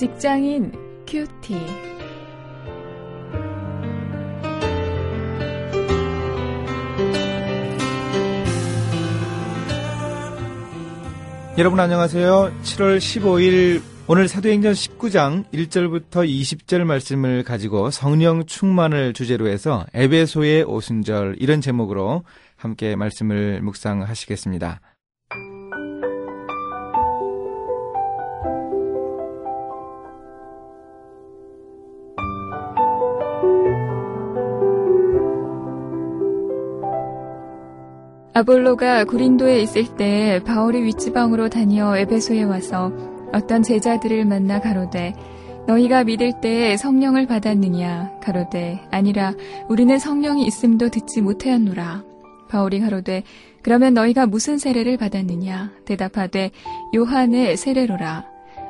직장인 큐티. 여러분 안녕하세요. 7월 15일 오늘 사도행전 19장 1절부터 20절 말씀을 가지고 성령 충만을 주제로 해서 에베소의 오순절 이런 제목으로 함께 말씀을 묵상하시겠습니다. 아볼로가 고린도에 있을 때 바울이 윗지방으로 다녀 에베소에 와서 어떤 제자들을 만나 가로되 너희가 믿을 때에 성령을 받았느냐 가로되 아니라 우리는 성령이 있음도 듣지 못하였노라 바울이 가로되 그러면 너희가 무슨 세례를 받았느냐 대답하되 요한의 세례로라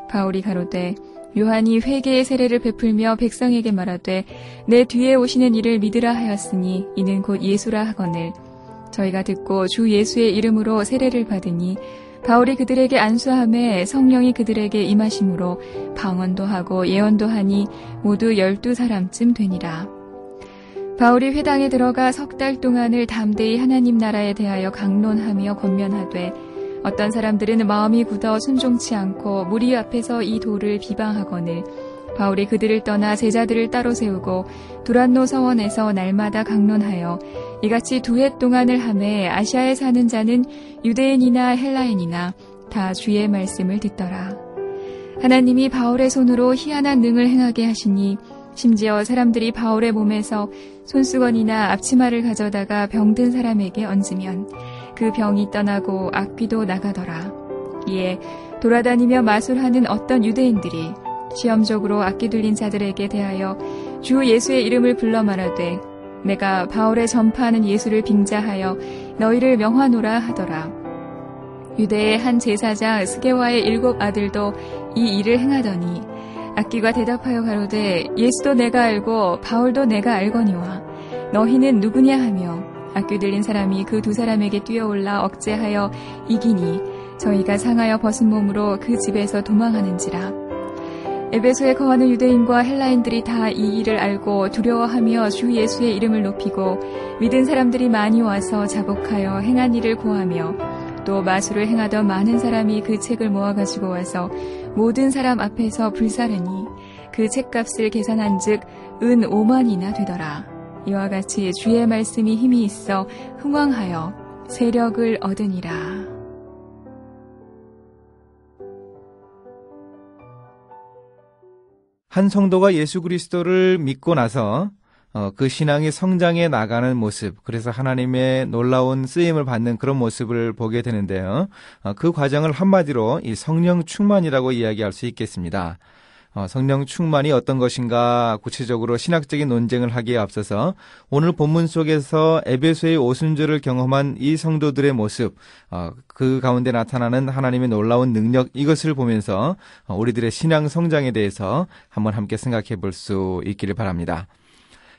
바울이 가로되 요한이 회개의 세례를 베풀며 백성에게 말하되 내 뒤에 오시는 이를 믿으라 하였으니 이는 곧 예수라 하거늘 저희가 듣고 주 예수의 이름으로 세례를 받으니 바울이 그들에게 안수함에 성령이 그들에게 임하심으로 방언도 하고 예언도 하니 모두 열두 사람쯤 되니라. 바울이 회당에 들어가 석 달 동안을 담대히 하나님 나라에 대하여 강론하며 권면하되 어떤 사람들은 마음이 굳어 순종치 않고 무리 앞에서 이 도를 비방하거늘 바울이 그들을 떠나 제자들을 따로 세우고 두란노 서원에서 날마다 강론하여 이같이 두 해 동안을 함에 아시아에 사는 자는 유대인이나 헬라인이나 다 주의 말씀을 듣더라. 하나님이 바울의 손으로 희한한 능을 행하게 하시니 심지어 사람들이 바울의 몸에서 손수건이나 앞치마를 가져다가 병든 사람에게 얹으면 그 병이 떠나고 악귀도 나가더라. 이에 돌아다니며 마술하는 어떤 유대인들이 시험적으로 악기 들린 자들에게 대하여 주 예수의 이름을 불러 말하되 내가 바울의 전파하는 예수를 빙자하여 너희를 명하노라 하더라. 유대의 한 제사장 스게와의 일곱 아들도 이 일을 행하더니 악기가 대답하여 가로되 예수도 내가 알고 바울도 내가 알거니와 너희는 누구냐 하며 악기 들린 사람이 그 두 사람에게 뛰어올라 억제하여 이기니 저희가 상하여 벗은 몸으로 그 집에서 도망하는지라 에베소에 거하는 유대인과 헬라인들이 다 이 일을 알고 두려워하며 주 예수의 이름을 높이고 믿은 사람들이 많이 와서 자복하여 행한 일을 고하며 또 마술을 행하던 많은 사람이 그 책을 모아 가지고 와서 모든 사람 앞에서 불사르니 그 책값을 계산한즉 은 5만이나 되더라. 이와 같이 주의 말씀이 힘이 있어 흥왕하여 세력을 얻으니라. 한 성도가 예수 그리스도를 믿고 나서 어, 그 신앙이 성장해 나가는 모습, 그래서 하나님의 놀라운 쓰임을 받는 그런 모습을 보게 되는데요. 어, 그 과정을 한마디로 이 성령 충만이라고 이야기할 수 있겠습니다. 어, 성령 충만이 어떤 것인가 구체적으로 신학적인 논쟁을 하기에 앞서서 오늘 본문 속에서 에베소의 오순절을 경험한 이 성도들의 모습, 어, 그 가운데 나타나는 하나님의 놀라운 능력 이것을 보면서 어, 우리들의 신앙 성장에 대해서 한번 함께 생각해 볼 수 있기를 바랍니다.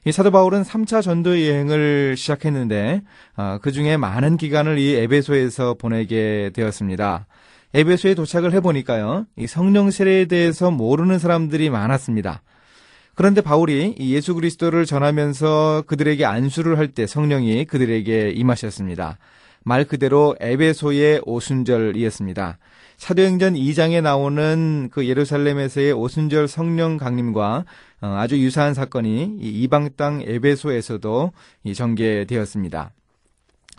이 사도 바울은 3차 전도 여행을 시작했는데 어, 그 중에 많은 기간을 이 에베소에서 보내게 되었습니다. 에베소에 도착을 해보니까요, 이 성령 세례에 대해서 모르는 사람들이 많았습니다. 그런데 바울이 예수 그리스도를 전하면서 그들에게 안수를 할 때 성령이 그들에게 임하셨습니다. 말 그대로 에베소의 오순절이었습니다. 사도행전 2장에 나오는 그 예루살렘에서의 오순절 성령 강림과 어, 아주 유사한 사건이 이방 땅 에베소에서도 전개되었습니다.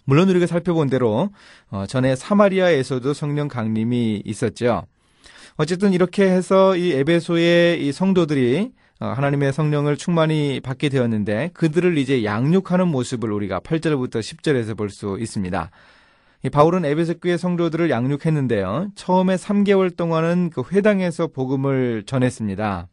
물론 우리가 살펴본 대로 어, 전에 사마리아에서도 성령 강림이 있었죠. 어쨌든 이렇게 해서 이 에베소의 이 성도들이 어, 하나님의 성령을 충만히 받게 되었는데 그들을 이제 양육하는 모습을 우리가 8절부터 10절에서 볼 수 있습니다. 바울은 에베소 교회 성도들을 양육했는데요. 처음에 3개월 동안은 그 회당에서 복음을 전했습니다.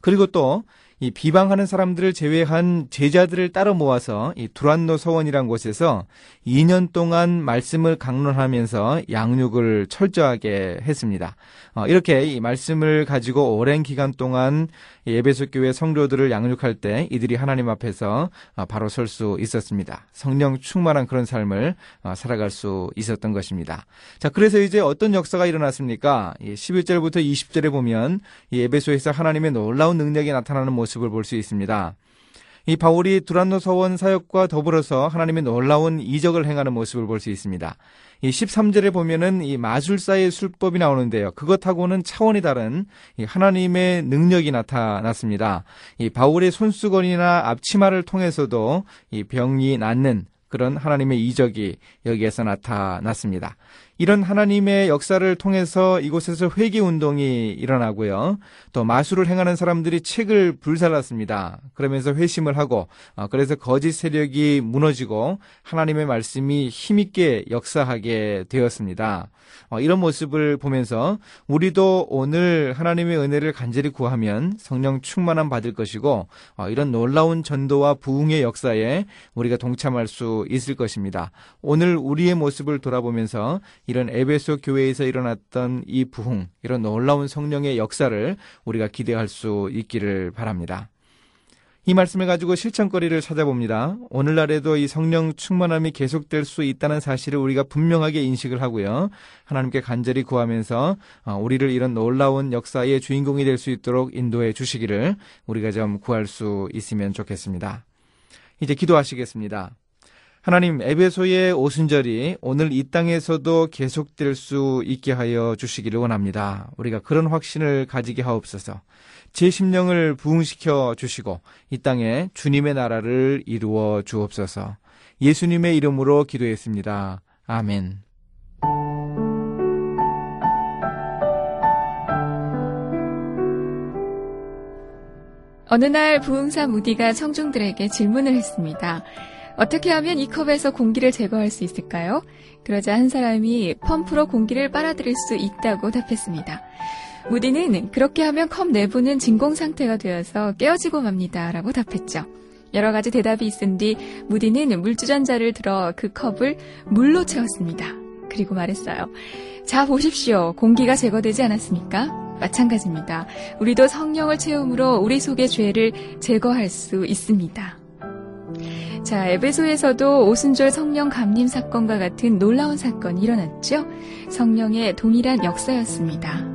그리고 또 이 비방하는 사람들을 제외한 제자들을 따로 모아서 이 두란노 서원이란 곳에서 2년 동안 말씀을 강론하면서 양육을 철저하게 했습니다. 어, 이렇게 이 말씀을 가지고 오랜 기간 동안 예배소 교회 성도들을 양육할 때 이들이 하나님 앞에서 아, 바로 설 수 있었습니다. 성령 충만한 그런 삶을 아, 살아갈 수 있었던 것입니다. 자, 그래서 이제 어떤 역사가 일어났습니까? 11절부터 20절에 보면 예배소에서 하나님의 놀라운 능력이 나타나는 모습을 볼 수 있습니다. 이 바울이 두란노 서원 사역과 더불어서 하나님의 놀라운 이적을 행하는 모습을 볼 수 있습니다. 이 13절에 보면은 이 마술사의 술법이 나오는데요. 그것하고는 차원이 다른 하나님의 능력이 나타났습니다. 이 바울의 손수건이나 앞치마를 통해서도 이 병이 낫는 그런 하나님의 이적이 여기에서 나타났습니다. 이런 하나님의 역사를 통해서 이곳에서 회개 운동이 일어나고요. 또 마술을 행하는 사람들이 책을 불살랐습니다. 그러면서 회심을 하고 어, 그래서 거짓 세력이 무너지고 하나님의 말씀이 힘있게 역사하게 되었습니다. 어, 이런 모습을 보면서 우리도 오늘 하나님의 은혜를 간절히 구하면 성령 충만함 받을 것이고 어, 이런 놀라운 전도와 부흥의 역사에 우리가 동참할 수 있을 것입니다. 오늘 우리의 모습을 돌아보면서 이런 에베소 교회에서 일어났던 이 부흥, 이런 놀라운 성령의 역사를 우리가 기대할 수 있기를 바랍니다. 이 말씀을 가지고 실천거리를 찾아봅니다. 오늘날에도 이 성령 충만함이 계속될 수 있다는 사실을 우리가 분명하게 인식을 하고요. 하나님께 간절히 구하면서 어, 우리를 이런 놀라운 역사의 주인공이 될 수 있도록 인도해 주시기를 우리가 좀 구할 수 있으면 좋겠습니다. 이제 기도하시겠습니다. 하나님 에베소의 오순절이 오늘 이 땅에서도 계속될 수 있게 하여 주시기를 원합니다. 우리가 그런 확신을 가지게 하옵소서. 제 심령을 부흥시켜 주시고 이 땅에 주님의 나라를 이루어 주옵소서. 예수님의 이름으로 기도했습니다. 아멘. 어느 날 부흥사 무디가 청중들에게 질문을 했습니다. 어떻게 하면 이 컵에서 공기를 제거할 수 있을까요? 그러자 한 사람이 펌프로 공기를 빨아들일 수 있다고 답했습니다. 무디는 그렇게 하면 컵 내부는 진공 상태가 되어서 깨어지고 맙니다. 라고 답했죠. 여러 가지 대답이 있은 뒤 무디는 물주전자를 들어 그 컵을 물로 채웠습니다. 그리고 말했어요. 자, 보십시오. 공기가 제거되지 않았습니까? 마찬가지입니다. 우리도 성령을 채움으로 우리 속의 죄를 제거할 수 있습니다. 자, 에베소에서도 오순절 성령 감림 사건과 같은 놀라운 사건이 일어났죠? 성령의 동일한 역사였습니다.